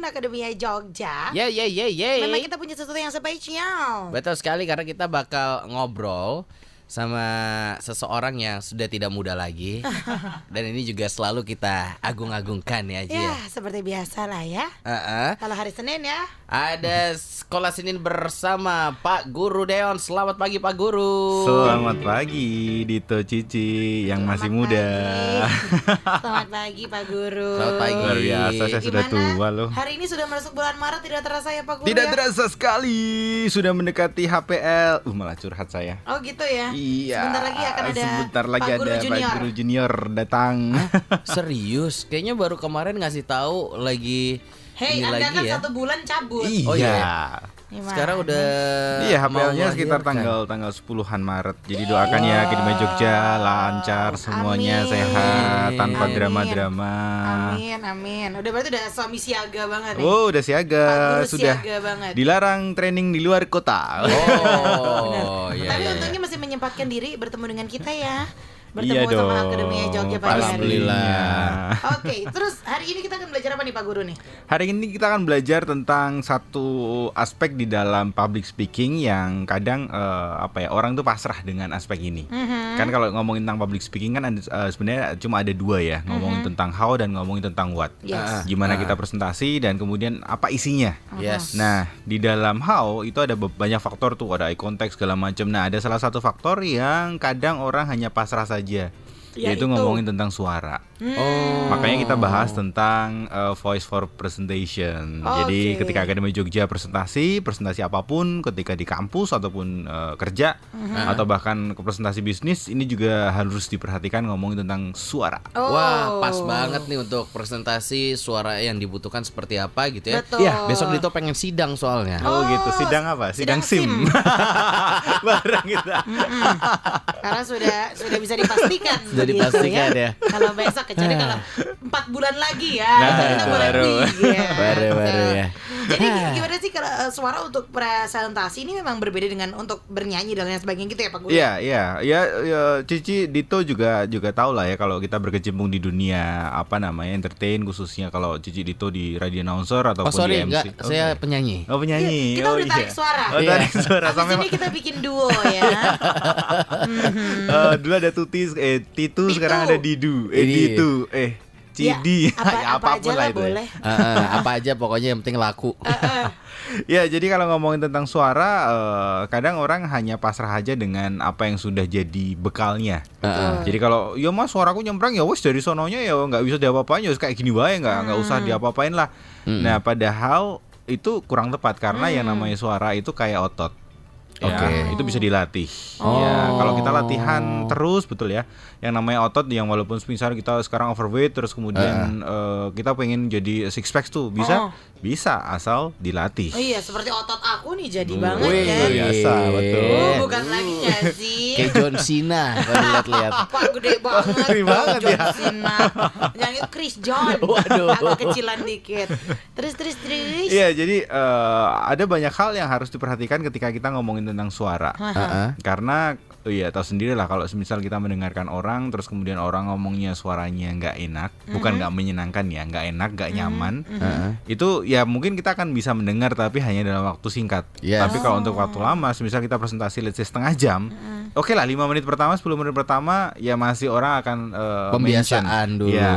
dengerin Akademia Jogja. Ya ya ya ya. Memang kita punya sesuatu yang spesial. Betul sekali karena kita bakal ngobrol sama seseorang yang sudah tidak muda lagi dan ini juga selalu kita agung-agungkan ya Ji. Ya, ya. seperti biasa lah ya. Uh-uh. Kalau hari Senin ya. Ada sekolah Senin bersama Pak Guru Deon. Selamat pagi Pak Guru. Selamat pagi Dito Cici yang Selamat masih muda. pagi. Selamat pagi Pak Guru. Selamat pagi. Luar biasa saya sudah Gimana? tua loh. Hari ini sudah masuk bulan Maret tidak terasa ya Pak Guru Tidak ya? terasa sekali sudah mendekati HPL. Uh malah curhat saya. Oh gitu ya. Iya. Sebentar lagi akan ada Sebentar lagi Pak Guru ada Junior. Pak Guru Junior datang. Serius? Kayaknya baru kemarin ngasih tahu lagi Hei, Anda lagi kan ya. satu bulan cabut. iya. Oh, iya. Gimana? Sekarang udah Iya, HPL-nya sekitar melahirkan. tanggal tanggal 10-an Maret. Jadi doakan ya Akademi Jogja lancar semuanya Amin. sehat tanpa Amin. drama-drama. Amin, amin. Udah berarti udah suami siaga banget nih. Oh, udah siaga, Pak Guru sudah siaga banget. dilarang training di luar kota. Oh, iya Tapi iya. untungnya masih menyempatkan diri bertemu dengan kita ya. Bertemu Iya sama dong. Akademia Jogja pagi hari. Alhamdulillah. Oke, terus hari ini kita akan belajar apa nih Pak Guru nih? Hari ini kita akan belajar tentang satu aspek di dalam public speaking yang kadang eh, apa ya orang tuh pasrah dengan aspek ini. Mhm. Kan kalau ngomongin tentang public speaking kan eh, sebenarnya cuma ada dua ya, ngomongin tentang how dan ngomongin tentang what. Yes. Gimana kita presentasi dan kemudian apa isinya. Yes. Nah, di dalam how itu ada banyak faktor tuh, ada eye contact segala macam. Nah, ada salah satu faktor yang kadang orang hanya pasrah saja, Yaitu? yaitu ngomongin tentang suara. Oh. Makanya kita bahas tentang uh, voice for presentation. Oh, Jadi oke. ketika Akademi Jogja presentasi, presentasi apa pun, ketika di kampus ataupun uh, kerja Mhm. atau bahkan ke presentasi bisnis, ini juga harus diperhatikan ngomongin tentang suara. Oh. Wah, pas banget nih untuk presentasi suara yang dibutuhkan seperti apa gitu ya. Betul. Iya, Besok Dito pengen sidang soalnya. Oh, Oh, gitu. Sidang apa? sidang Sidang, SIM. SIM. Bareng kita. Karena sudah sudah bisa dipastikan. Sudah begitu dipastikan ya. Kalau besok kecuali kalau empat bulan lagi ya. Nah, kita boleh baru. ya. Baru, baru ya. Jadi gimana sih kalau uh, suara untuk presentasi ini memang berbeda dengan untuk bernyanyi dan lain sebagainya gitu ya Pak Guru? Iya, iya, ya, ya, Cici Dito juga juga tahu lah ya kalau kita berkecimpung di dunia apa namanya entertain khususnya kalau Cici Dito di radio announcer Oh ataupun sorry, di MC. enggak, Oke. saya penyanyi. Oh penyanyi. Iya, kita oh, udah tarik iya. suara. Oh, Iya. tarik suara sampai ini kita bikin duo ya. Eh, dulu ada Tuti eh Titu, Titu. sekarang ada Didu. Eh Ini. Ditu, eh Cidi. Ya, apa, Ya, apa aja apa pun lah itu ya. boleh. Eh, eh, apa aja pokoknya yang penting laku. Ya, jadi kalau ngomongin tentang suara, eh, kadang orang hanya pasrah aja dengan apa yang sudah jadi bekalnya. Heeh. Jadi kalau ya mas suaraku nyemprang ya wes dari sononya ya nggak bisa diapa-apain ya kayak gini wae nggak nggak usah diapa-apain lah. Hmm. Nah padahal itu kurang tepat karena yang namanya suara itu kayak otot. Ya, Oke. itu bisa dilatih. Oh. Ya, kalau kita latihan terus betul ya. Yang namanya otot yang walaupun misalnya kita sekarang overweight terus kemudian eh, kita pengen jadi six pack tuh bisa Oh. bisa asal dilatih. Oh iya, seperti otot aku nih jadi Wih, banget Wih, luar biasa, betul. Oh, bukan lagi nggak sih? Kayak John Cena kalau lihat-lihat. Apa gede banget, Gede banget John ya. Cena. Yang itu Chris John. Waduh. Agak kecilan dikit. Terus terus terus. Iya, jadi eh, ada banyak hal yang harus diperhatikan ketika kita ngomongin tentang suara. Heeh. Karena oh iya tahu sendiri lah kalau misal kita mendengarkan orang terus kemudian orang ngomongnya suaranya nggak enak, bukan nggak menyenangkan ya, nggak enak, nggak nyaman. Heeh. Itu ya mungkin kita akan bisa mendengar tapi hanya dalam waktu singkat. Yes. Tapi kalau untuk waktu lama, misal kita presentasi let's say setengah jam, oke lah 5 menit pertama, 10 menit pertama ya masih orang akan eh, Pembiasaan mention. dulu. Iya.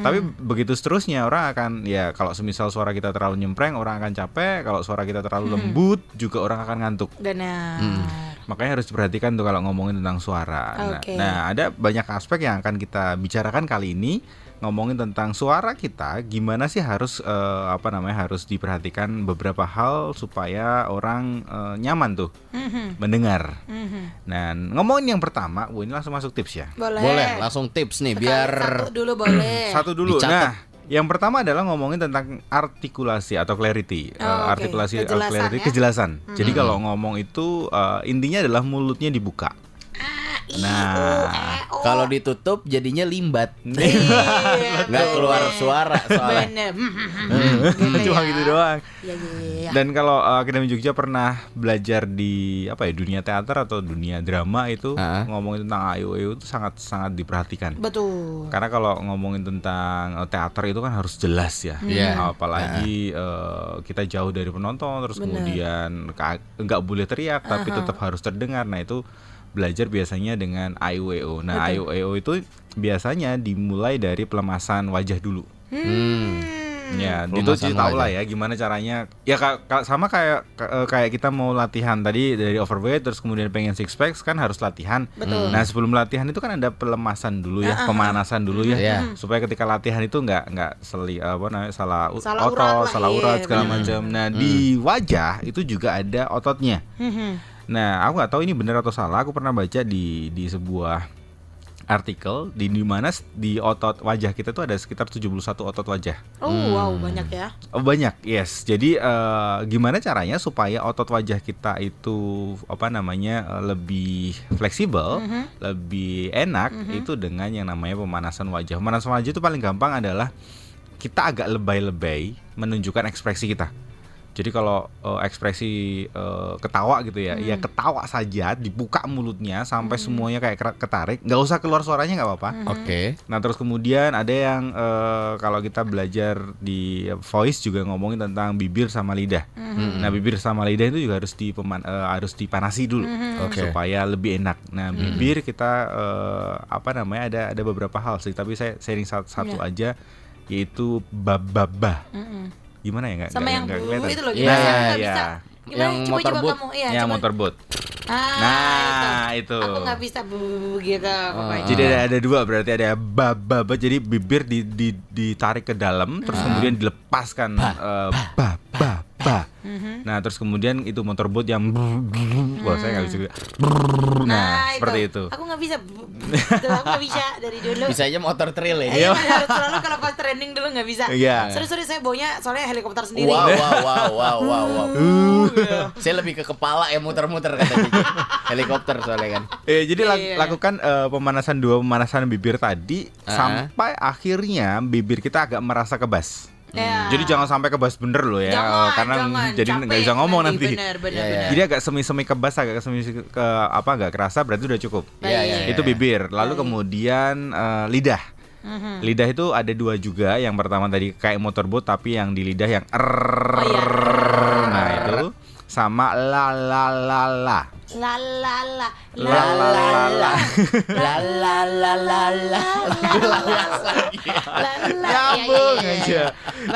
Tapi begitu seterusnya orang akan ya kalau semisal suara kita terlalu nyempreng orang akan capek, kalau suara kita terlalu lembut juga orang akan ngantuk. Benar. Makanya harus diperhatikan tuh kalau ngomongin tentang suara. Nah- Oke. Nah, ada banyak aspek yang akan kita bicarakan kali ini ngomongin tentang suara kita, gimana sih harus eh, apa namanya harus diperhatikan beberapa hal supaya orang eh, nyaman tuh Mhm, mendengar. mhm. Nah, ngomongin yang pertama, bu ini langsung masuk tips ya. Boleh. Boleh, langsung tips nih Sekali biar satu dulu boleh. Satu dulu. Dicatat. Nah, yang pertama adalah ngomongin tentang artikulasi atau clarity. Oh, oke. Artikulasi atau Kejelasan clarity ya? kejelasan. Jadi kalau ngomong itu eh, intinya adalah mulutnya dibuka. I, Nah, u, e, o. Kalau ditutup jadinya limbat. Iya, Nggak keluar suara soalnya. Bener. Hmm, hmm, hmm, gitu Cuma ya. gitu doang. Iya, iya, iya. Dan kalau uh, Akademi Jogja pernah belajar di apa ya dunia teater atau dunia drama itu Ah. ngomongin tentang AIU itu sangat sangat diperhatikan. Betul. Karena kalau ngomongin tentang uh, teater itu kan harus jelas ya. Iya. Apalagi uh, kita jauh dari penonton terus Bener. kemudian ka- nggak boleh teriak tapi tetap harus terdengar. Nah, itu belajar biasanya dengan AIWO. Nah, Betul. AIWO itu biasanya dimulai dari pelemasan wajah dulu. Hmm. Ya, itu Pelemasan sih tahu lah ya gimana caranya. Ya sama kayak ka- eh, kayak kita mau latihan tadi dari overweight terus kemudian pengen six pack kan harus latihan. Betul. Nah, sebelum latihan itu kan ada pelemasan dulu ya, pemanasan dulu ya. Iya. Supaya ketika latihan itu nggak nggak seli apa namanya salah, Salah otot, urat lah, salah iya, urat segala benar. macam. Nah, di wajah itu juga ada ototnya. Hmm, Nah, aku nggak tahu ini benar atau salah. Aku pernah baca di di sebuah artikel di di mana s- di otot wajah kita tuh ada sekitar 71 otot wajah. Oh, wow, banyak ya. Oh, banyak, yes. Jadi eh, gimana caranya supaya otot wajah kita itu apa namanya eh, lebih fleksibel, lebih enak itu dengan yang namanya pemanasan wajah. Pemanasan wajah itu paling gampang adalah kita agak lebay-lebay menunjukkan ekspresi kita. Jadi kalau eh, ekspresi eh, ketawa gitu ya, ya ketawa saja, dibuka mulutnya sampai semuanya kayak ketarik, nggak usah keluar suaranya nggak apa-apa. Oke. Nah terus kemudian ada yang eh, kalau kita belajar di voice juga ngomongin tentang bibir sama lidah. Nah bibir sama lidah itu juga harus dipeman eh, harus dipanasi dulu Oke. supaya lebih enak. Nah bibir kita eh, apa namanya ada ada beberapa hal sih tapi saya sharing satu, satu aja yaitu bababa. Mm-mm. Gimana ya nggak Sama nggak- yang nggak bu kelihatan? itu loh Iya, gimana? iya, nggak iya. bisa. Gimana? Yang coba coba motorboat. kamu. Iya, yang coba. motorboat. Ah, Nah, itu. Aku nggak bisa bu gitu pokoknya. Jadi ada, ada dua berarti ada bababa jadi bibir di, di, ditarik ke dalam terus kemudian dilepaskan eh, ba ba ba. Nah terus kemudian itu motorboat yang wah saya nggak bisa juga. Nah, seperti itu. Aku nggak bisa. bu- Itu aku nggak bisa dari dulu. Bisa aja motor trail ya. Iya, selalu kalau pas training dulu nggak bisa. Iya. Sorry sorry saya baunya soalnya helikopter sendiri. Wow, wow, wow, wow, wow, wow. Uh. Saya lebih ke kepala ya muter-muter kata Cici. Helikopter soalnya kan. Eh, jadi lak- Iya, iya. lakukan eh, pemanasan dua pemanasan bibir tadi Ah. sampai akhirnya bibir kita agak merasa kebas. Ya. Jadi jangan sampai kebas bener loh ya, Jangan, karena jangan, jadi nggak bisa ngomong nanti. Bener, bener, Iya, iya. bener. Jadi agak semi-semi kebas, agak semi ke apa agak kerasa berarti udah cukup. Iya, iya, Baik. Itu bibir. Lalu Baik. kemudian eh, lidah. Mhm. Lidah itu ada dua juga. Yang pertama tadi kayak motorboat tapi yang di lidah yang er. Oh, iya. Nah itu sama la la la la. La la la La la la la. La la la la la. Nyambung aja.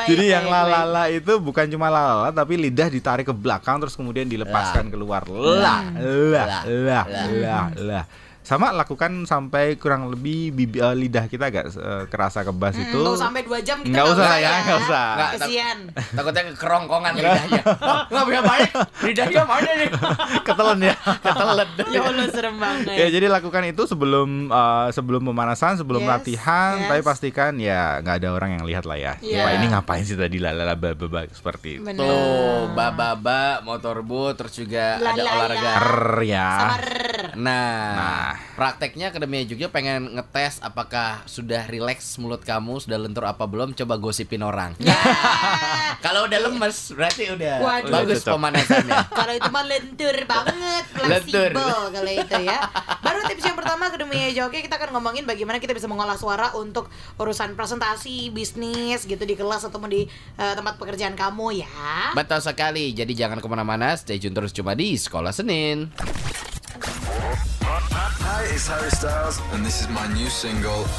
Jadi yang la la la itu bukan cuma la la la tapi lidah ditarik ke belakang terus kemudian dilepaskan keluar. La la la la la. Sama lakukan sampai kurang lebih bibi, eh, lidah kita agak eh, kerasa kebas itu. Nggak usah sampai 2 jam kita Nggak usah lah ya, nggak usah. Nggak, tak- Kesian. Takutnya kekerongkongan lidahnya. Nggak bisa balik. Lidahnya mana nih? Ketelan ya. Ketelet. Ya Allah serem banget. Ya jadi lakukan itu sebelum eh, sebelum pemanasan, sebelum Yes, latihan, yes. tapi pastikan ya nggak ada orang yang lihat lah ya. Iya. Wah ini ngapain sih tadi lalala bababa seperti itu. Bener. Tuh, baba-baba, motorboat, terus juga La, ada la, olahraga. ya. Sama rrr. Nah, Nah. Prakteknya Akademia Jogja pengen ngetes apakah sudah rileks mulut kamu, sudah lentur apa belum, coba gosipin orang. Ya. Kalau udah lemes, berarti udah Waduh. bagus pemanasannya. Kalau itu mah lentur banget, Lentur. fleksibel kalau itu ya. Baru tips yang pertama Akademi Joki kita akan ngomongin bagaimana kita bisa mengolah suara untuk urusan presentasi, bisnis gitu di kelas ataupun di eh, tempat pekerjaan kamu ya. Betul sekali. Jadi jangan ke mana-mana, stay tune terus cuma di Sekolah Senin. Hi, it's Harry Styles, and this is my new single.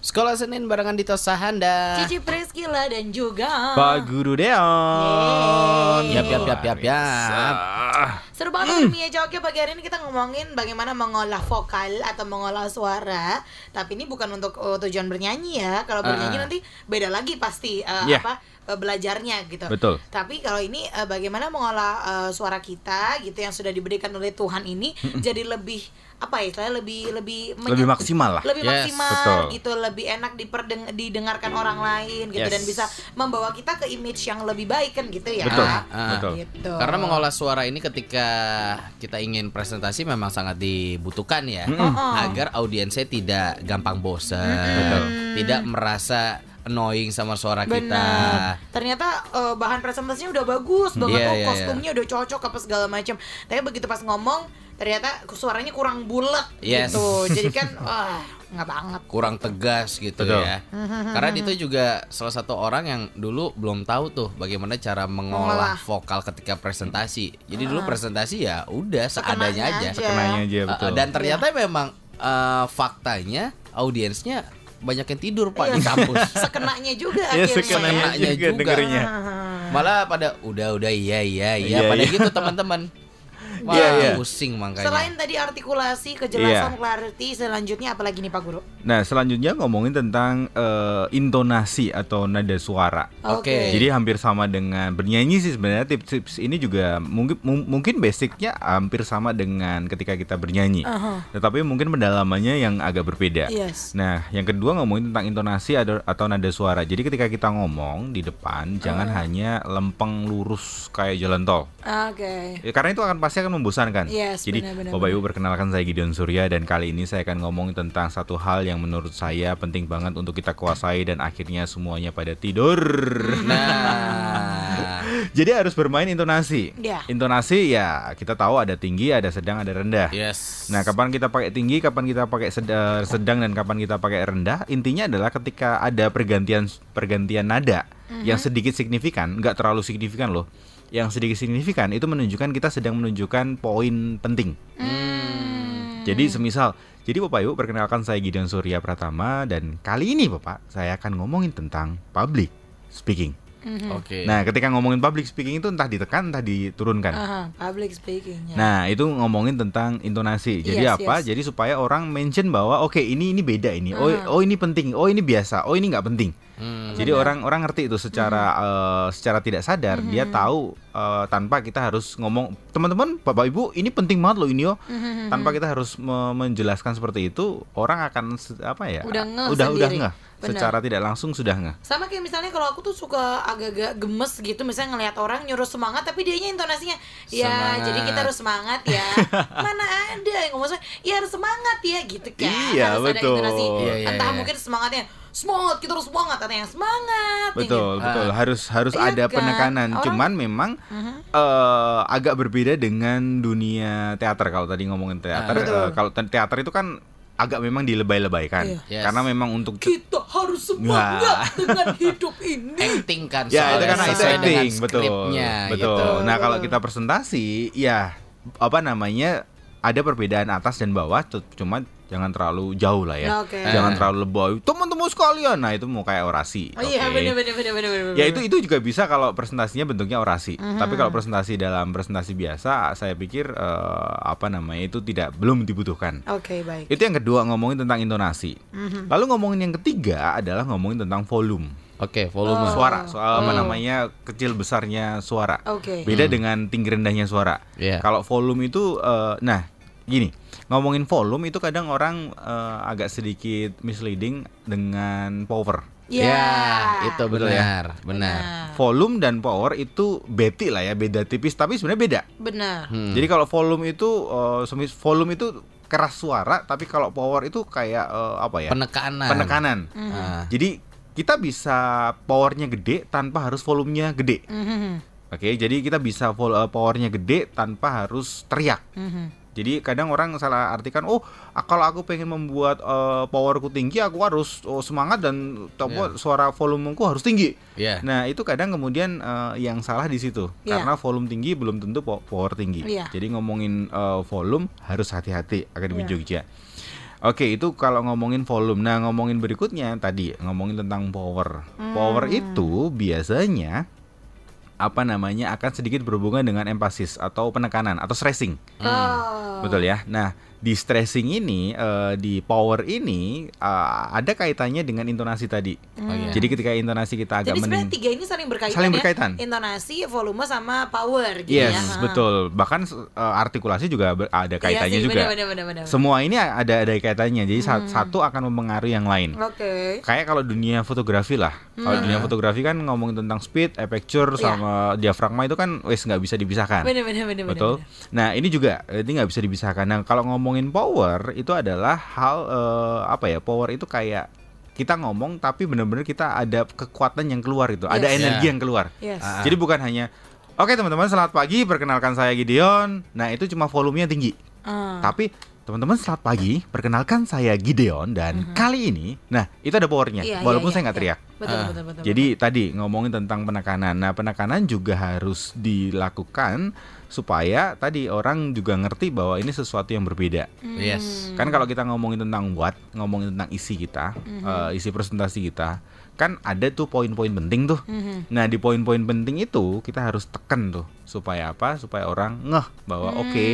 Sekolah Senin barengan Dito Sahanda. Cici Priscila dan juga Pak Guru Deon. Yap, yap, yap, yap, yap. Banget mm. Mia Joki pagi hari ini kita ngomongin bagaimana mengolah vokal atau mengolah suara. Tapi ini bukan untuk uh, tujuan bernyanyi ya. Kalau bernyanyi Ah. nanti beda lagi pasti uh, Yeah. apa uh, belajarnya gitu. Betul. Tapi kalau ini uh, bagaimana mengolah uh, suara kita gitu yang sudah diberikan oleh Tuhan ini jadi lebih apa ya istilahnya lebih lebih Lebih maksimal lah. lebih Yes, maksimal betul. gitu lebih enak diperdeng didengarkan orang lain gitu Yes. dan bisa membawa kita ke image yang lebih baik kan gitu ya Betul, Ah, betul. gitu Karena mengolah suara ini ketika kita ingin presentasi memang sangat dibutuhkan ya, agar audiensnya tidak gampang bosan, tidak merasa annoying sama suara kita. Benar. Ternyata eh, bahan presentasinya udah bagus banget tuh, iya, kostumnya udah cocok apa segala macam. Tapi begitu pas ngomong ternyata suaranya kurang bulat Yes. gitu. Jadi kan wah, nggak banget. kurang tegas gitu Betul. ya. Karena itu juga salah satu orang yang dulu belum tahu tuh bagaimana cara mengolah Mengolah. vokal ketika presentasi. Jadi dulu presentasi ya udah seadanya aja. aja. Aja Uh, betul. dan ternyata memang uh, faktanya audiensnya banyak yang tidur Pak di kampus. Sekenanya juga Ya akhirnya. sekenanya juga juga. dengernya. Malah pada udah udah iya iya iya Iya, pada iya. gitu teman-teman. Wah, Iya, iya. pusing makanya. Selain tadi artikulasi, kejelasan, Iya. clarity, selanjutnya apa lagi nih Pak Guru? Nah, selanjutnya ngomongin tentang eh, intonasi atau nada suara. Oke. Jadi hampir sama dengan bernyanyi sih sebenarnya tips-tips ini juga mungkin mu- mungkin basicnya hampir sama dengan ketika kita bernyanyi. Aha. Tetapi mungkin pendalamannya yang agak berbeda. Yes. Nah, yang kedua ngomongin tentang intonasi atau, atau nada suara. Jadi ketika kita ngomong di depan jangan hanya lempeng lurus kayak jalan tol. Oke. Ya, karena itu akan pasti akan membosankan. Yes, Jadi benar-benar, Bapak Ibu perkenalkan saya Gideon Surya dan kali ini saya akan ngomong tentang satu hal yang menurut saya penting banget untuk kita kuasai dan akhirnya semuanya pada tidur. Nah, Jadi harus bermain intonasi. Ya. Intonasi ya kita tahu ada tinggi, ada sedang, ada rendah. yes. Nah, kapan kita pakai tinggi, kapan kita pakai eh, sedang dan kapan kita pakai rendah? Intinya adalah ketika ada pergantian pergantian nada yang sedikit signifikan, nggak terlalu signifikan loh. Yang sedikit signifikan itu menunjukkan kita sedang menunjukkan poin penting. Jadi semisal, jadi Bapak Ibu perkenalkan saya Gideon Surya Pratama dan kali ini Bapak saya akan ngomongin tentang public speaking. Oke. Nah, ketika ngomongin public speaking itu entah ditekan entah diturunkan. Aha, public speaking. ya. Nah, itu ngomongin tentang intonasi. Jadi Yes, apa? yes. Jadi supaya orang mention bahwa oke ini ini beda ini. Oh oh ini penting. Oh ini biasa. Oh ini nggak penting. Hmm. Jadi orang orang ngerti itu secara eh, secara tidak sadar dia tahu eh, tanpa kita harus ngomong teman-teman Bapak Ibu ini penting banget loh ini yo. Tanpa kita harus me- menjelaskan seperti itu orang akan apa ya? Udah ngeh udah udah ngeh. Benar. Secara tidak langsung sudah ngeh. Sama kayak misalnya kalau aku tuh suka agak-agak gemes gitu misalnya ngelihat orang nyuruh semangat tapi dianya intonasinya ya Semangat. jadi kita harus semangat ya. Mana ada yang ngomong semangat, ya harus semangat ya gitu kan. Iya, harus betul. ada intonasi. Iya, iya, Entah iya. mungkin semangatnya semangat kita harus semangat atau yang semangat ya Betul, gitu. betul. Harus harus Iya ada kan? penekanan. Orang- Cuman memang Mhm. eh, agak berbeda dengan dunia teater kalau tadi ngomongin teater. Ah. Betul. eh, kalau te- teater itu kan agak memang dilebay-lebaykan. Iya. Yes. Karena memang untuk Kita harus semangat dengan hidup ini. acting kan ya itu kan itu acting, betul. Betul. gitu. Nah, kalau kita presentasi ya apa namanya ada perbedaan atas dan bawah cuma jangan terlalu jauh lah ya. Oke. Jangan terlalu lebay. Teman-teman sekalian. Nah, itu mau kayak orasi. Oh iya Oke. benar benar benar benar benar. Ya itu itu juga bisa kalau presentasinya bentuknya orasi. Tapi kalau presentasi dalam presentasi biasa, saya pikir eh, apa namanya itu tidak belum dibutuhkan. Oke baik. Itu yang kedua ngomongin tentang intonasi. Lalu ngomongin yang ketiga adalah ngomongin tentang volume Oke, volume. Oh. suara, soal apa namanya kecil besarnya suara. Oke. Beda dengan tinggi rendahnya suara. Iya. Kalau volume itu, eh, nah gini ngomongin volume itu kadang orang eh, agak sedikit misleading dengan power. Ya, itu Betul ya? benar, benar. Volume dan power itu beti lah ya, beda tipis tapi sebenarnya beda. Benar. Hmm. Jadi kalau volume itu eh, semis- volume itu keras suara, tapi kalau power itu kayak eh, apa ya? penekanan. Penekanan. Ah. Jadi kita bisa powernya gede tanpa harus volumenya gede. Mhm. Oke, jadi kita bisa eh, powernya gede tanpa harus teriak. Mhm. Jadi kadang orang salah artikan, oh kalau aku pengen membuat eh, powerku tinggi, aku harus oh, semangat dan apa, suara volumeku harus tinggi. Iya. Nah itu kadang kemudian eh, yang salah di situ Iya. karena volume tinggi belum tentu po- power tinggi. Iya. Jadi ngomongin eh, volume harus hati-hati Akademi Iya. Jogja. Oke itu kalau ngomongin volume. Nah ngomongin berikutnya tadi ngomongin tentang power. Hmm. Power itu biasanya apa namanya akan sedikit berhubungan dengan empasis atau penekanan atau stressing. Oh. Betul ya. Nah, di stressing ini, eh, di power ini eh, ada kaitannya dengan intonasi tadi. Oh, iya. Jadi ketika intonasi kita agak Jadi sebenarnya mening- tiga ini saling berkaitan Saling ya. berkaitan. Intonasi, volume sama power gitu Yes, ya. Betul. Bahkan eh, artikulasi juga ber- ada kaitannya Iya sih, juga. benar, benar, benar. Semua ini ada ada kaitannya. Jadi Hmm. satu akan mempengaruhi yang lain. Oke. Kayak kalau dunia fotografi lah. Kalau Hmm. dunia fotografi kan ngomongin tentang speed, aperture Iya. sama diafragma itu kan wes nggak bisa dipisahkan. Benar, benar, benar, Betul. benar. Nah ini juga ini nggak bisa dipisahkan. Nah kalau ngomongin power itu adalah hal eh, apa ya? Power itu kayak kita ngomong tapi benar-benar kita ada kekuatan yang keluar itu, ada Yes. energi Yeah. yang keluar. Yes. Ah. Jadi bukan hanya Oke teman-teman selamat pagi perkenalkan saya Gideon. Nah itu cuma volumenya tinggi. Ah. Tapi teman-teman selamat pagi perkenalkan saya Gideon dan kali ini, nah itu ada powernya. Iya, walaupun iya, saya nggak iya. teriak. Betul, Ah. betul, betul. Jadi tadi ngomongin tentang penekanan. Nah, penekanan juga harus dilakukan supaya tadi orang juga ngerti bahwa ini sesuatu yang berbeda. Hmm. Yes. Kan kalau kita ngomongin tentang what, ngomongin tentang isi kita, eh, isi presentasi kita, kan ada tuh poin-poin penting tuh. Mhm. Nah, di poin-poin penting itu kita harus tekan tuh supaya apa? Supaya orang ngeh bahwa oke,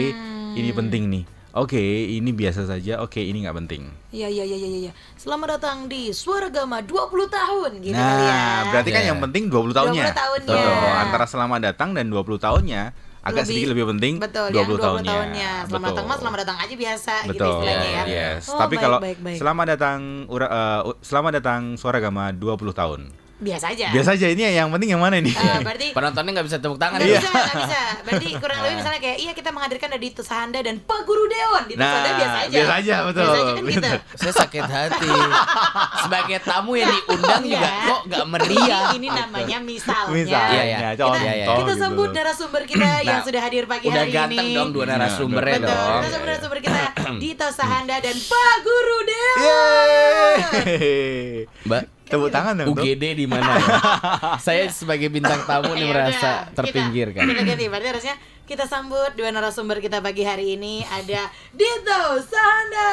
ini penting nih. Oke, ini biasa saja. Oke, ini nggak penting. Iya, iya, iya, iya, iya. Selamat datang di Suara Gama 20 tahun gitu kali ya. Nah, berarti kan Ya. yang penting 20 tahunnya. 20 tahunnya. Betul. Antara selamat datang dan 20 tahunnya agak Lebih- sedikit lebih penting Betul, 20 yang 20 tahunnya. tahunnya. Selamat Betul. datang Mas, selamat datang aja biasa gitu Betul. istilahnya ya. Yes. Oh, Tapi baik, kalau baik, baik. selamat datang ura- eh, u- selamat datang Suara Gama 20 tahun. Biasa aja. Biasa aja ini yang penting yang mana ini? Eh, berarti Penontonnya nggak bisa tepuk tangan ya. bisa, nggak bisa. Berarti kurang lebih misalnya kayak iya kita menghadirkan dari Tusahanda dan Pak Guru Deon di Tusahanda Nah, biasa aja. biasa aja, betul. Biasa aja kan kita. Betul. Saya sakit hati. Sebagai tamu yang diundang juga Iya. kok nggak meriah. Ini namanya misalnya. Misalnya, Iya, iya. contoh Kita, Iya, iya. kita gitu. sambut narasumber kita yang Nah, sudah hadir pagi Udah hari ganteng ini. dong dua narasumbernya Betul, dong. kita sambut narasumber kita Dito Sahanda dan Pak Guru Deon. Yeay. Mbak, Tepuk tangan dong. UGD di mana ya? Saya sebagai bintang tamu nih Ya merasa udah, terpinggirkan. Kita, kita ganti, berarti harusnya kita sambut dua narasumber kita pagi hari ini ada Dito Sahanda.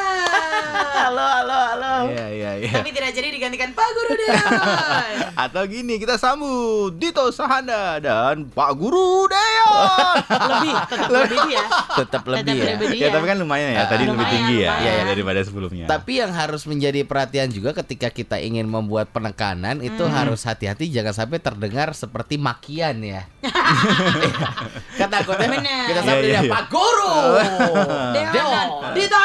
Halo, halo, halo. Iya, iya, iya. Tapi tidak jadi digantikan Pak Guru Deon. Atau gini, kita sambut Dito Sahanda dan Pak Guru Deon. lebih, tetap lebih dia. Tetap lebih Tetap ya. lebih dia. ya, tapi kan lumayan ya. Tadi lebih Lumayan, tinggi ya, lumayan. Iya, ya daripada sebelumnya. Tapi yang harus menjadi perhatian juga ketika kita ingin membuat penekanan itu Hmm. harus hati-hati jangan sampai terdengar seperti makian ya. kan takutnya Kita sampai Iya, iya, dia iya. Pak Guru. Deon dan Dito.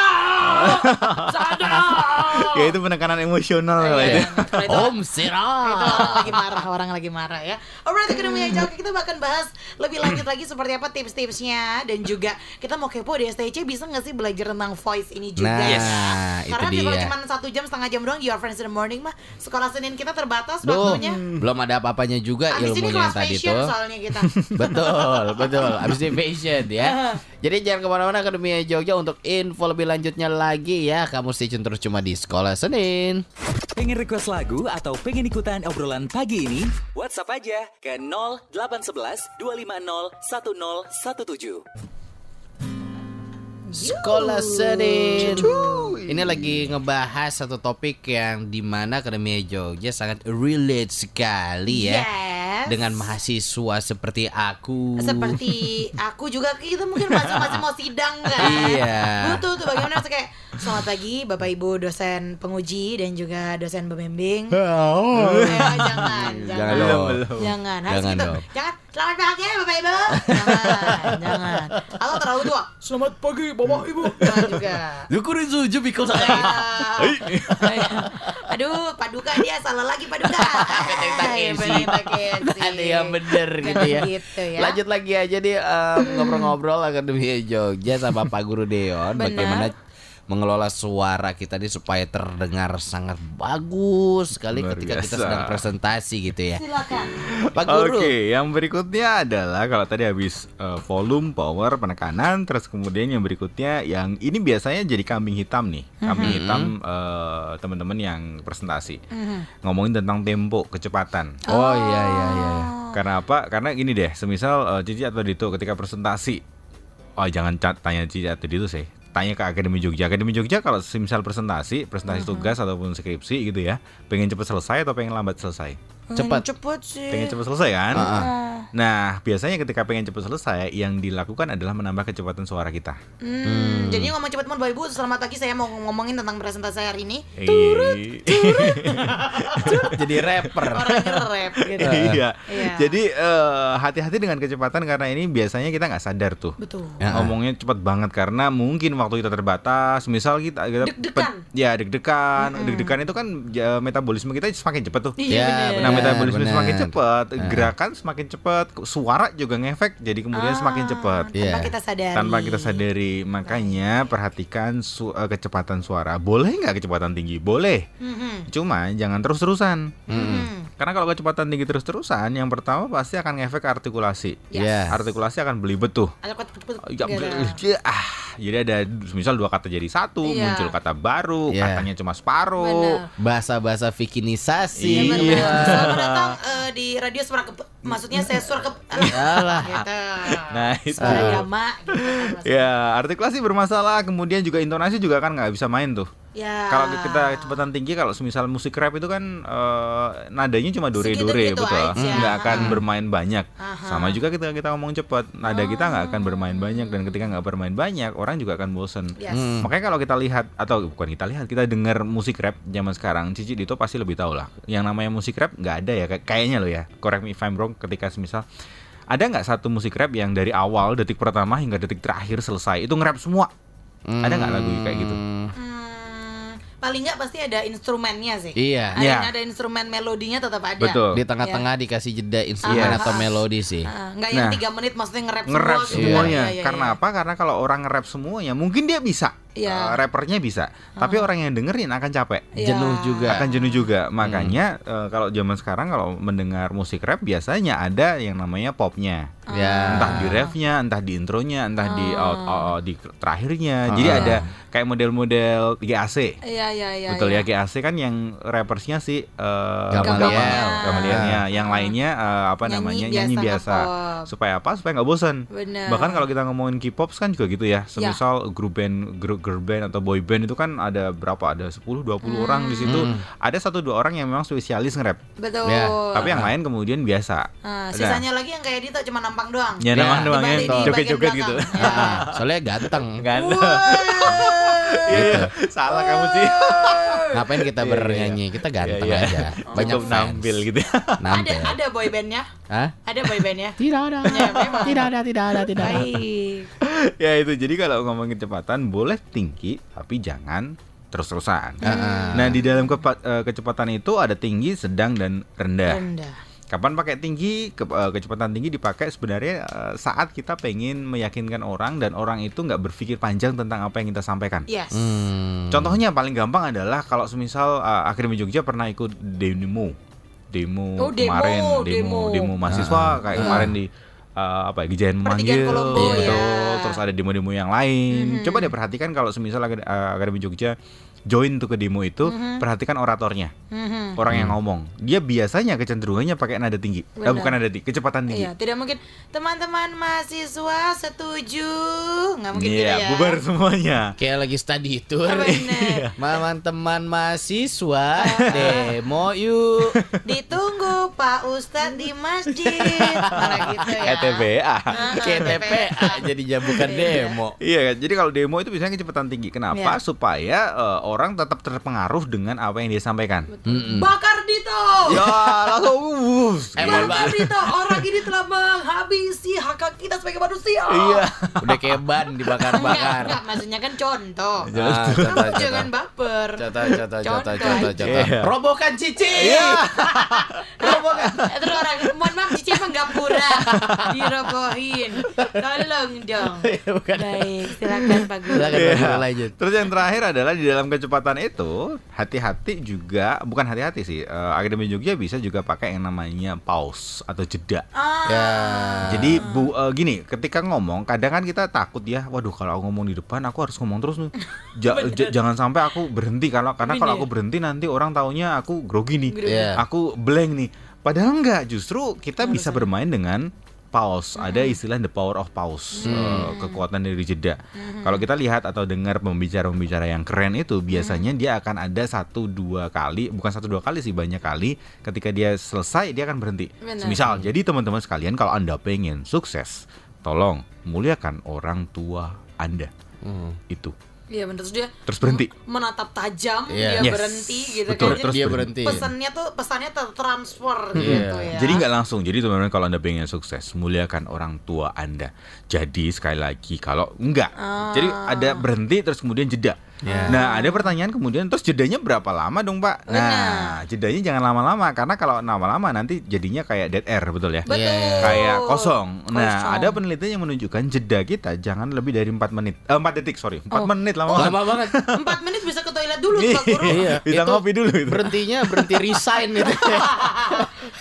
Ya itu penekanan emosional lah Iya, itu. itu- Om Itu Sirah. orang lagi marah, orang lagi marah ya. Alright, Akademi Joki kita bahkan bahas lebih lanjut lagi seperti apa tips-tipsnya dan juga kita mau kepo di STC bisa nggak sih belajar tentang voice ini juga Nah, ya? itu Karena kalau dia. cuma satu jam setengah jam doang Your Friends in the Morning mah sekolah Senin kita terbatas Duh, waktunya. belum ada apa-apanya juga Abis ini ilmunya kelas yang tadi fashion tuh. soalnya kita. betul, betul. Abis ini fashion ya. Jadi jangan ke mana-mana Akademi Jogja untuk info lebih lanjutnya lagi ya. Kamu stay tune terus cuma di Sekolah Senin. Pengen request lagu atau pengen ikutan obrolan pagi ini? WhatsApp aja ke 0811 250 1017. Sekolah Senin. Ini lagi ngebahas satu topik yang di mana Akademi Jogja sangat relate sekali ya Yes. dengan mahasiswa seperti aku. Seperti aku juga kita mungkin masing-masing mau sidang kan. Iya. Butuh tuh bagaimana kayak selamat pagi Bapak Ibu dosen penguji dan juga dosen pembimbing. Oh. Jangan, jangan. Jangan dong. Jangan, harus Jangan gitu. dong. Jangan, selamat pagi Bapak Ibu. Jangan, jangan. Atau terlalu tua. Selamat pagi Bapak Ibu. Jangan juga. Syukurin suju pikul saya. Ah. Aduh, paduka dia salah lagi paduka. Ada yang bener gitu ya. Gitu ya. Lanjut lagi aja em, ngobrol-ngobrol Akademi Jogja sama Pak Guru Deon bagaimana mengelola suara kita nih supaya terdengar sangat bagus sekali Luar ketika kita biasa. sedang presentasi gitu ya. Silakan. Pak Guru. Oke, yang berikutnya adalah kalau tadi habis eh, volume, power, penekanan, terus kemudian yang berikutnya yang ini biasanya jadi kambing hitam nih, kambing hitam eh, teman-teman yang presentasi ngomongin tentang tempo, kecepatan. Oh iya iya iya. Karena apa? Karena gini deh, semisal eh, Cici atau Dito ketika presentasi, oh jangan cat- tanya Cici atau Dito sih, tanya ke Akademi Jogja. Akademi Jogja kalau semisal presentasi, presentasi tugas ataupun skripsi gitu ya, pengen cepet selesai atau pengen lambat selesai? Cepat. Cepet sih. Pengen cepet selesai kan? Ah. Nah, biasanya ketika pengen cepat selesai, yang dilakukan adalah menambah kecepatan suara kita. Hmm, Jadi ngomong cepat Bapak Ibu, selamat pagi saya mau ngomongin tentang presentasi hari ini. Eh, Jadi rapper. Orang nge-rap gitu. iya. Iya. Jadi eh, hati-hati dengan kecepatan karena ini biasanya kita nggak sadar tuh. Betul. Ya. Ngomongnya cepat banget karena mungkin waktu kita terbatas. Misal kita, kita Deg-degan. ya deg-degan. Deg-degan itu kan ya, metabolisme kita semakin cepat tuh. Iya Ya, bener. Nah, Benar, metabolisme benar. semakin cepat, gerakan semakin cepat, suara juga ngefek, jadi kemudian semakin cepat. Tanpa Iya. kita sadari. Tanpa kita sadari, makanya perhatikan su- eh, kecepatan suara. Boleh nggak kecepatan tinggi? Boleh. Mhm. Cuma jangan terus-terusan. Mhm. Karena kalau kecepatan tinggi terus-terusan, yang pertama pasti akan ngefek artikulasi. Yes. Artikulasi akan belibet tuh. Kot- Ya, gitu. ah, jadi ada misal dua kata jadi satu, Iya. muncul kata baru, Iya. katanya cuma separuh. Bahasa-bahasa vikinisasi. Iya. Selamat datang eh, di radio suara ke maksudnya saya suara ke Alah. gitu. Nah, itu. Suara agama gitu kan. Ya, artikulasi bermasalah, kemudian juga intonasi juga kan nggak bisa main tuh. Ya. Kalau kita kecepatan tinggi, kalau semisal musik rap itu kan eh, nadanya cuma dore dore, Segitu-gitu betul, aja. nggak akan bermain banyak. Aha. Sama juga ketika kita ngomong cepat, nada kita nggak akan bermain banyak dan ketika nggak bermain banyak, orang juga akan bosen. Yes. Makanya kalau kita lihat atau bukan kita lihat, kita dengar musik rap zaman sekarang, Cici Dito pasti lebih tahu lah. Yang namanya musik rap nggak ada ya, kayak- kayaknya loh ya. Correct me if I'm wrong. Ketika semisal ada nggak satu musik rap yang dari awal detik pertama hingga detik terakhir selesai itu nge-rap semua? Ada nggak lagu kayak gitu? Hmm, paling nggak pasti ada instrumennya sih. Iya. Ada, Iya. ada instrumen melodinya tetap ada. Betul. Di tengah-tengah dikasih jeda instrumen Yes. atau melodi sih. Ah, nggak yang Nah. tiga menit maksudnya nge-rap nge-rap semua gitu semuanya. Iya, iya, Karena iya. apa? Karena kalau orang nge-rap semuanya, mungkin dia bisa. Iya. Eh, rappernya bisa. Tapi orang yang dengerin akan capek. Iya. Jenuh juga. Akan jenuh juga. Makanya eh, kalau zaman sekarang kalau mendengar musik rap biasanya ada yang namanya popnya. Ya. Entah di refnya, entah di intronya, entah di Ah. out, out- di terakhirnya. Jadi ada kayak model-model GAC. Iya iya iya. Betul iya. ya GAC kan yang rappersnya si eh, Gamaliel. Gamal- Gamalielnya. Yang Ah. lainnya eh, apa Nyanyi namanya biasa, nyanyi biasa. Supaya apa? Supaya nggak bosan. Bener. Bahkan kalau kita ngomongin K-pop kan juga gitu ya. Semisal grup band, grup girl band atau boy band itu kan ada berapa? Ada 10 20 orang di situ. Ada satu dua orang yang memang spesialis nge-rap. Betul. Ya. Tapi yang lain kemudian biasa. Ah, Nah, sisanya lagi yang kayak Dito cuma nampang doang. Ya, Ya, namanya doang ya, joget-joget gitu. Ya. Soalnya ganteng. Wah. Iya, salah kamu sih. Ngapain kita Iya, bernyanyi? Kita ganteng Iya, iya. aja. Banyak Cukup fans. nampil gitu. ada Nampil. ada boy bandnya. Hah? Ada boy bandnya. Tidak ada. Ya, memang. Tidak ada, tidak ada, tidak ada. Ya itu. Jadi kalau ngomongin kecepatan boleh tinggi tapi jangan terus-terusan. Ah. Nah, di dalam kepa- eh, kecepatan itu ada tinggi, sedang dan rendah. Rendah. Kapan pakai tinggi? Ke- eh, kecepatan tinggi dipakai sebenarnya eh, saat kita pengen meyakinkan orang dan orang itu nggak berpikir panjang tentang apa yang kita sampaikan. Yes. Hmm. Contohnya paling gampang adalah kalau semisal uh, Akademi Jogja pernah ikut demo, demo, Oh, demo, kemarin, demo, demo. demo mahasiswa kayak kemarin di uh, apa ya, Gejayan memanggil, Kolombo, gitu. ya. terus ada demo-demo yang lain. Coba deh perhatikan kalau semisal uh, Akademi Jogja join tuh ke demo itu, perhatikan oratornya, Mhm. orang yang ngomong. Dia biasanya kecenderungannya pakai nada tinggi, Eh, Benar. bukan nada tinggi, kecepatan tinggi. Iya, tidak mungkin teman-teman mahasiswa setuju. Nggak mungkin Iya, gitu ya. bubar semuanya. Kayak lagi study tour. Bener. Maman teman mahasiswa demo yuk. Ditunggu Pak Ustadz di masjid. Malah gitu ya. Kayak TBA. Ah, jadinya bukan demo. Iya kan, jadi kalau demo itu biasanya kecepatan tinggi. Kenapa? Iya. Supaya eh, orang tetap terpengaruh dengan apa yang dia sampaikan. Bakar Dito. Ya, langsung. Eh, mohon Bakar. Dito. Orang ini telah menghabisi hak hak kita sebagai manusia. Iya. Udah kayak ban Enggak, dibakar-bakar. enggak, maksudnya kan contoh. Ah, contoh, Kamu contoh. jangan baper. Contoh, contoh, contoh, Contoh. contoh. Iya. Robokan cici. Robokan. Eh, Terus orang, mohon maaf Cici emang gak pura Dirobohin Tolong dong Bukan. Baik, silakan Pak Guru Silakan Pak Guru lanjut. Terus yang terakhir adalah di dalam kecepatan itu hati-hati juga, bukan hati-hati sih. eh, Akademi Jogja bisa juga pakai yang namanya pause atau jeda. Ah, Ya. Jadi bu eh, gini, ketika ngomong kadang kan kita takut ya, waduh kalau aku ngomong di depan aku harus ngomong terus nih. Ja- j- jangan sampai aku berhenti kalau karena kalau aku berhenti nanti orang taunya aku grogi nih. Iya. Aku blank nih. Padahal enggak, justru kita bisa bermain dengan pause. Ada istilah the power of pause, eh, kekuatan dari jeda. Kalau kita lihat atau dengar pembicara-pembicara yang keren itu, biasanya dia akan ada satu dua kali, bukan satu dua kali sih banyak kali. Ketika dia selesai, dia akan berhenti. Benar. Misal, jadi teman-teman sekalian, kalau anda pengen sukses, tolong muliakan orang tua anda. Itu Iya bener terus dia terus berhenti. menatap tajam Iya. dia Yes. berhenti gitu Betul, kan terus dia berhenti. pesannya tuh pesannya tertransfer Iya. gitu ya Jadi nggak langsung. Jadi teman-teman kalau anda pengen sukses, muliakan orang tua anda. Jadi sekali lagi kalau enggak, jadi ada berhenti terus kemudian jeda. Ya. Nah ada pertanyaan kemudian terus jedanya berapa lama dong pak? Nah jedanya jangan lama-lama karena kalau lama-lama nanti jadinya kayak dead air betul ya? betul Iya. Kayak kosong. Nah Kosong. ada penelitian yang menunjukkan jeda kita jangan lebih dari 4 menit, eh, 4 detik sorry, 4 Oh. menit lama banget. Lama banget. empat menit bisa ke toilet dulu tuh Pak Guru Iya. Bisa Itu ngopi dulu itu. Berhentinya berhenti resign gitu.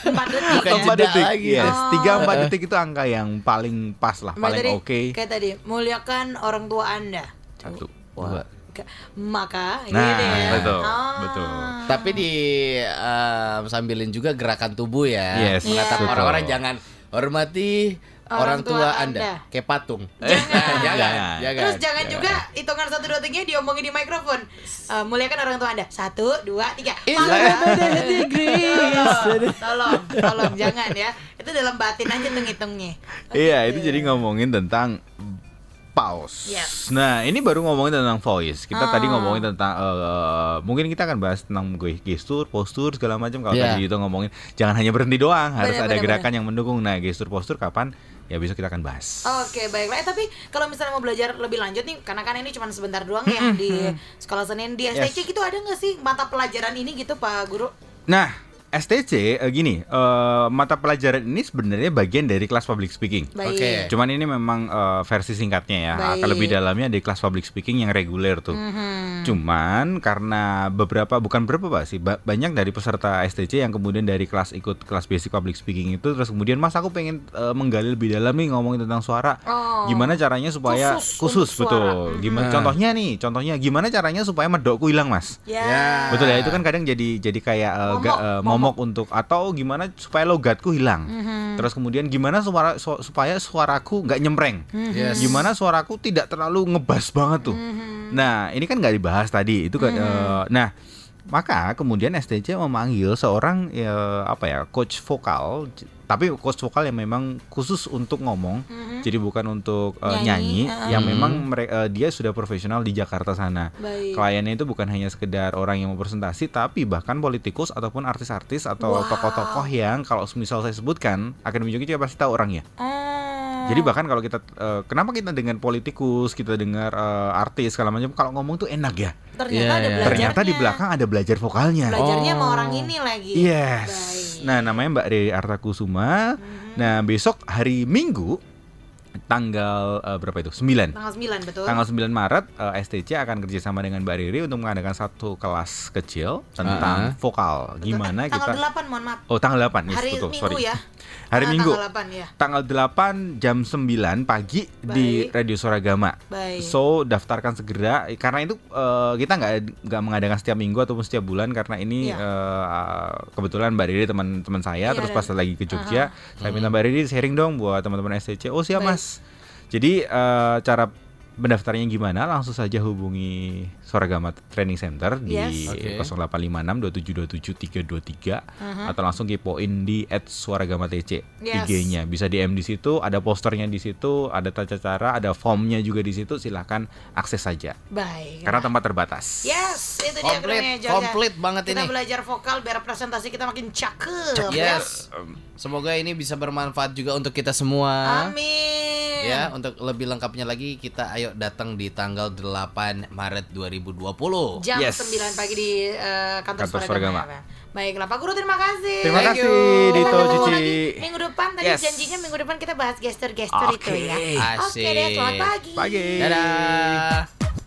empat detik Bukan ya. jeda Empat detik, lagi. yes. Oh. Tiga empat detik itu angka yang paling pas lah, Mbak paling oke. kayak tadi muliakan orang tua anda Satu, Wah. dua, Ke- maka Nah, ya. betul, Ah. betul. Tapi di em, sambilin juga gerakan tubuh ya. Yes, Menatap betul. orang-orang jangan hormati orang, Orang tua, tua anda. Anda. kayak patung. Jangan. jangan, Jangan. jangan. Terus jangan juga hitungan satu dua tiganya diomongin di mikrofon. Eh, muliakan orang tua anda. Satu, dua, tiga. Maka- tolong, tolong, tolong, jangan ya. Itu dalam batin aja tuh ngitungnya. Iya, itu jadi ngomongin tentang pause. Yes. Nah, ini baru ngomongin tentang voice. Kita Ah. tadi ngomongin tentang eh, mungkin kita akan bahas tentang gue- gestur, postur segala macam. Kalau Iya. tadi itu ngomongin jangan hanya berhenti doang, harus Benar, ada benar, gerakan yang mendukung. Nah, gestur, postur kapan? Ya besok kita akan bahas. Oke baiklah. Eh tapi kalau misalnya mau belajar lebih lanjut nih, karena kan ini cuma sebentar doang ya di sekolah Senin di STC gitu ada nggak sih mata pelajaran ini gitu Pak Guru? Nah, STC eh, gini, eh, mata pelajaran ini sebenarnya bagian dari kelas public speaking. Oke. Cuman ini memang eh, versi singkatnya ya. Baik. Akan lebih dalamnya di kelas public speaking yang reguler tuh. Mhm. Cuman karena beberapa bukan berapa Pak sih, ba- banyak dari peserta STC yang kemudian dari kelas ikut kelas basic public speaking itu terus kemudian Mas aku pengen eh, menggali lebih dalam nih ngomongin tentang suara. Oh. Gimana caranya supaya Khusus khusus, betul. Gimana Mhm. contohnya nih, contohnya gimana caranya supaya medokku hilang, Mas? Ya. Ya. Betul ya, itu kan kadang jadi jadi kayak eh, Momok, ga- eh, momok untuk atau gimana supaya logatku hilang. Mhm. Terus kemudian gimana suara su- supaya suaraku nggak nyempreng. Yes. Gimana suaraku tidak terlalu ngebas banget tuh. Nah, ini kan nggak dibahas tadi. Itu kan eh, nah, maka kemudian STC memanggil seorang ya, apa ya, coach vokal j- tapi coach vokal yang memang khusus untuk ngomong. Jadi bukan untuk eh, Nyanyi, nyanyi, uh-uh. yang memang mere- eh, dia sudah profesional di Jakarta sana. Baik. Kliennya itu bukan hanya sekedar orang yang mau presentasi tapi bahkan politikus ataupun artis-artis atau Wow. tokoh-tokoh yang kalau misal saya sebutkan Joki juga pasti tahu orangnya. Oh. Jadi bahkan kalau kita eh, kenapa kita dengan politikus, kita dengar eh, artis segala macam kalau ngomong tuh enak ya. ternyata Iya, ada iya. belajarnya. Ternyata di belakang ada belajar vokalnya. belajarnya sama Oh. orang ini lagi. Yes. Baik. Nah, namanya Mbak Riri Artakusuma. Nah, besok hari Minggu tanggal eh, berapa itu? 9. Tanggal 9 betul. Tanggal 9 Maret eh, STC akan kerjasama dengan Mbak Riri untuk mengadakan satu kelas kecil tentang Ah. vokal. Betul. Gimana Eh, tanggal kita 8 mohon maaf. Oh, tanggal 8. Yes, Hari betul. Minggu Sorry. ya. Hari Ah, Minggu. Tanggal 8 ya. Tanggal 8 jam 9 pagi di Baik. Radio Soragama. Baik. So daftarkan segera karena itu eh, kita nggak nggak mengadakan setiap minggu ataupun setiap bulan karena ini Iya. eh, kebetulan Mbak Riri teman-teman saya Iya, terus dan- pas lagi ke Jogja saya minta Mbak Riri sharing dong buat teman-teman STC. Oh siap Baik. mas. Jadi eh, cara mendaftarnya gimana? Langsung saja hubungi Soragama Training Center di Yes. Oke. 0856 2727 323 atau langsung kepoin di @suaragama_tc Yes. IG-nya. Bisa DM di situ, ada posternya di situ, ada tata cara, ada formnya juga di situ. Silahkan akses saja. Baik. Karena tempat terbatas. Yes, itu dia Komplit, komplit banget kita ini. belajar vokal biar presentasi kita makin cakep. Yes. Semoga ini bisa bermanfaat juga untuk kita semua. Amin. Ya, untuk lebih lengkapnya lagi kita ayo datang di tanggal 8 Maret 2020. Jam Yes. 9 pagi di eh, kantor, Kantor Pak. Baiklah Pak Guru terima kasih. Terima Thank kasih you. Dito Cici. lagi Minggu depan tadi Yes. janjinya minggu depan kita bahas gestur-gestur itu Oke. ya. Oke Asik. deh, selamat pagi. Pagi. Dadah.